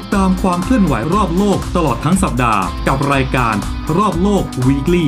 ดตามความเคลื่อนไหวรอบโลกตลอดทั้งสัปดาห์ กับรายการรอบโลก Weekly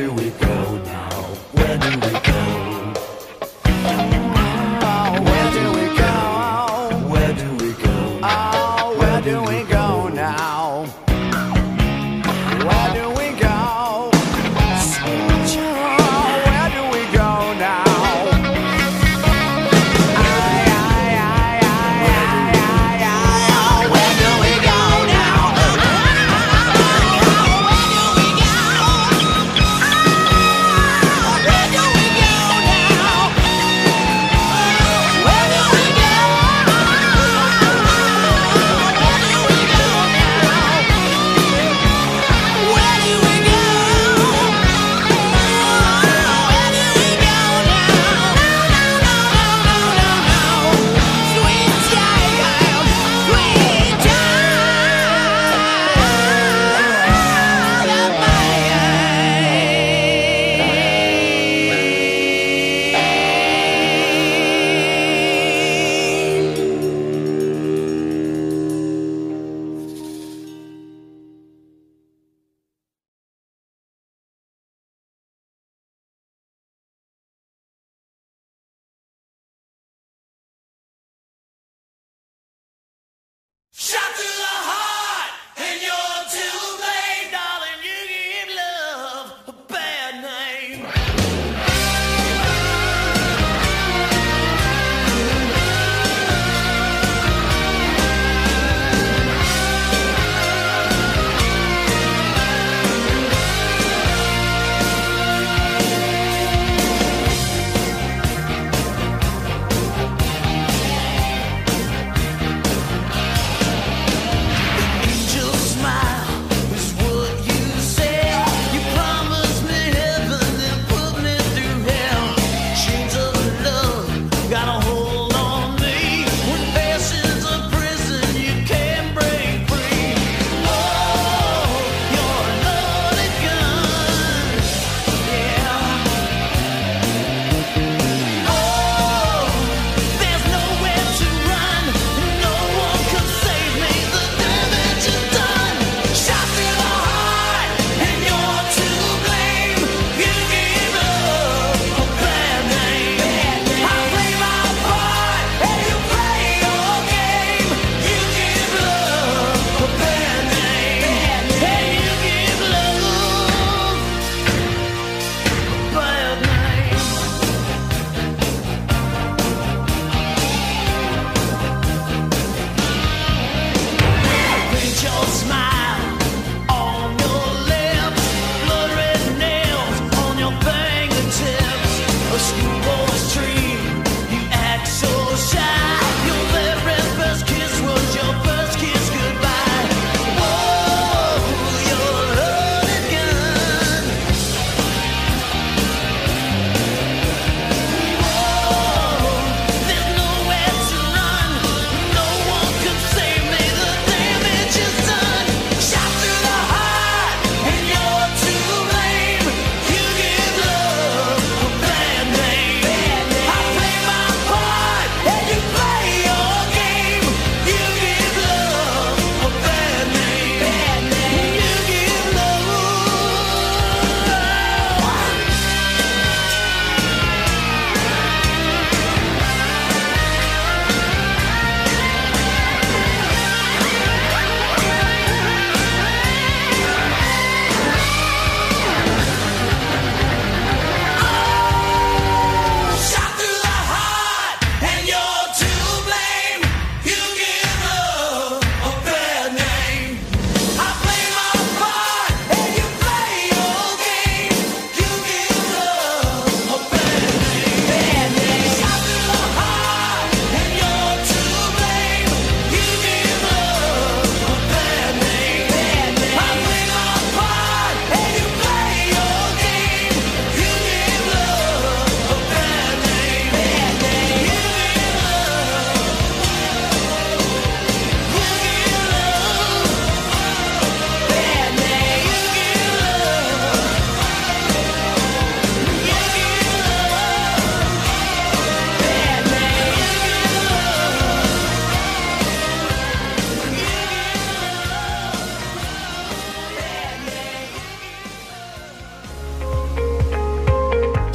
do we go?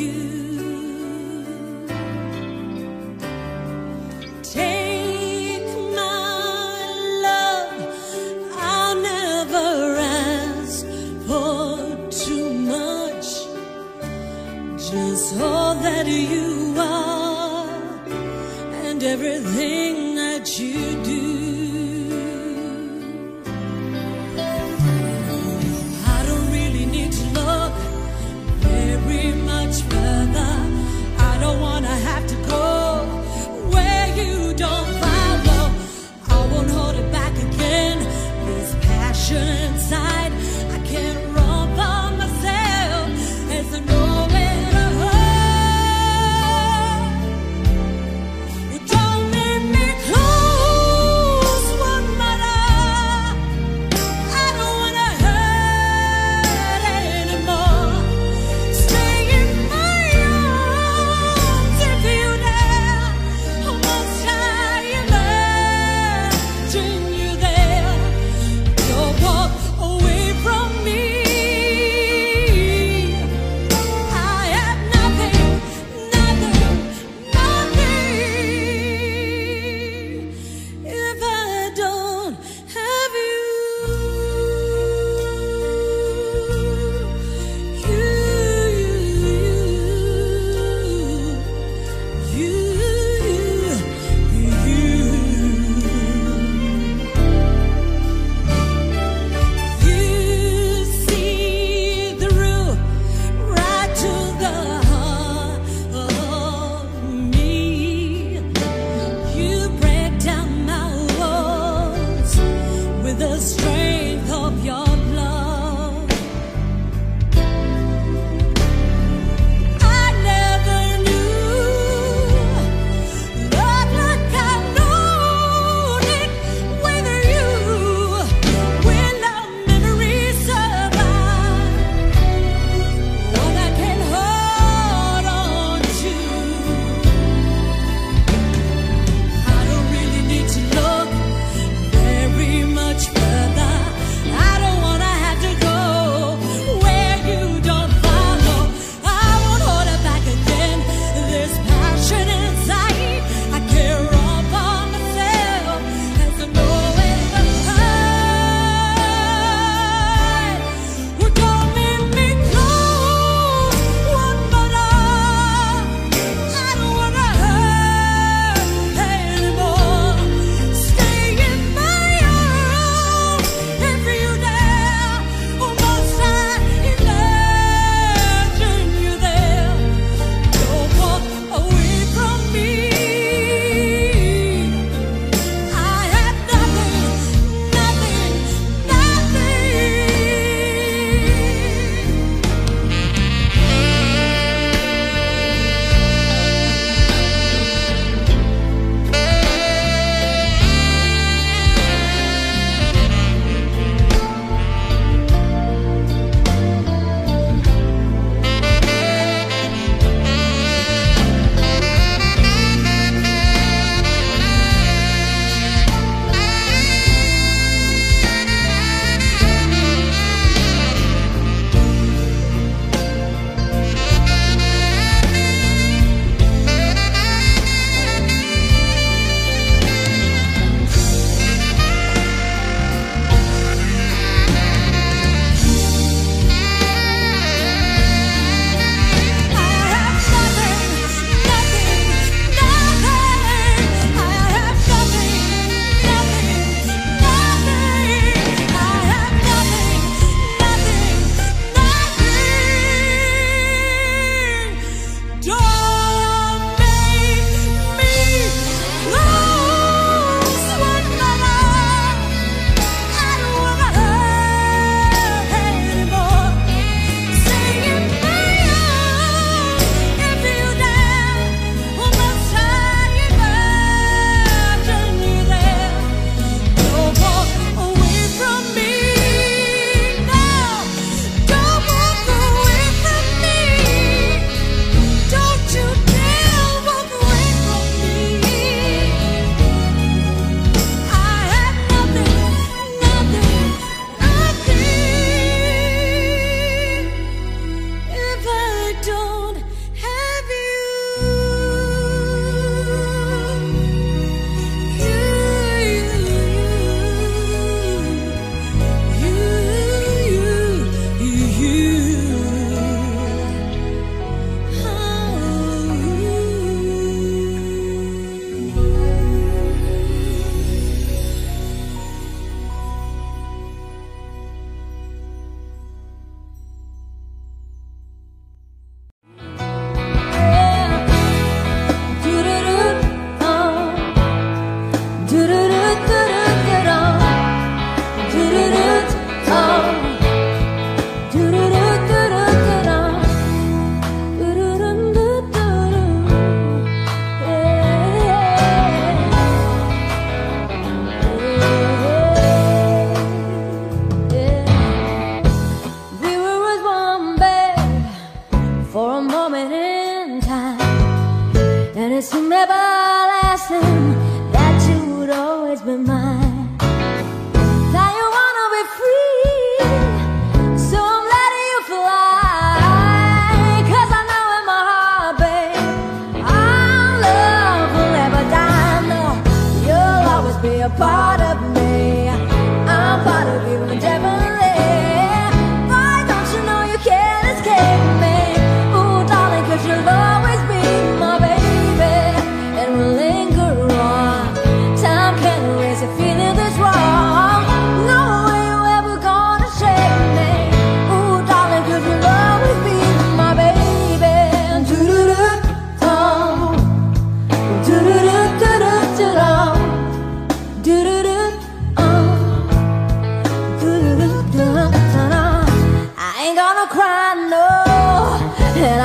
you.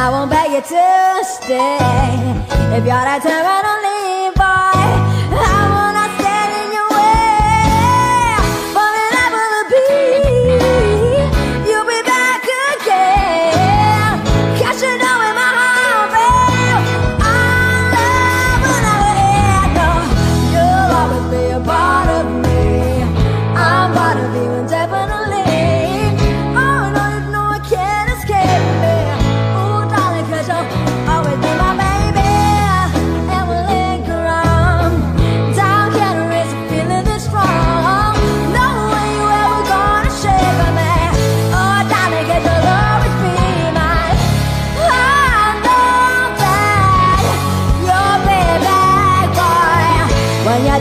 I won't beg you to stay if you're determined on leave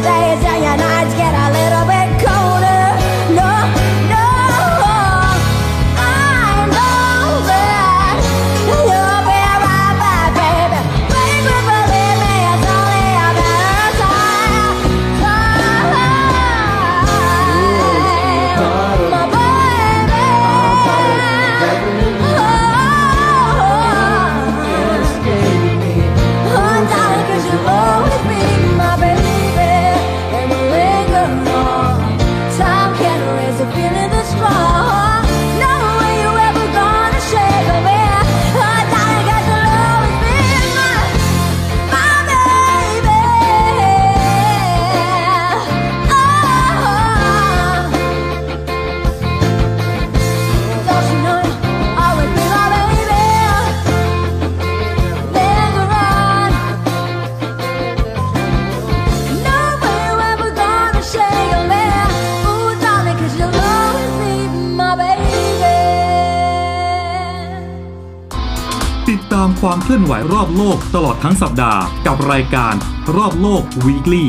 days. ไหวรอบโลกตลอดทั้งสัปดาห์กับรายการรอบโลก weekly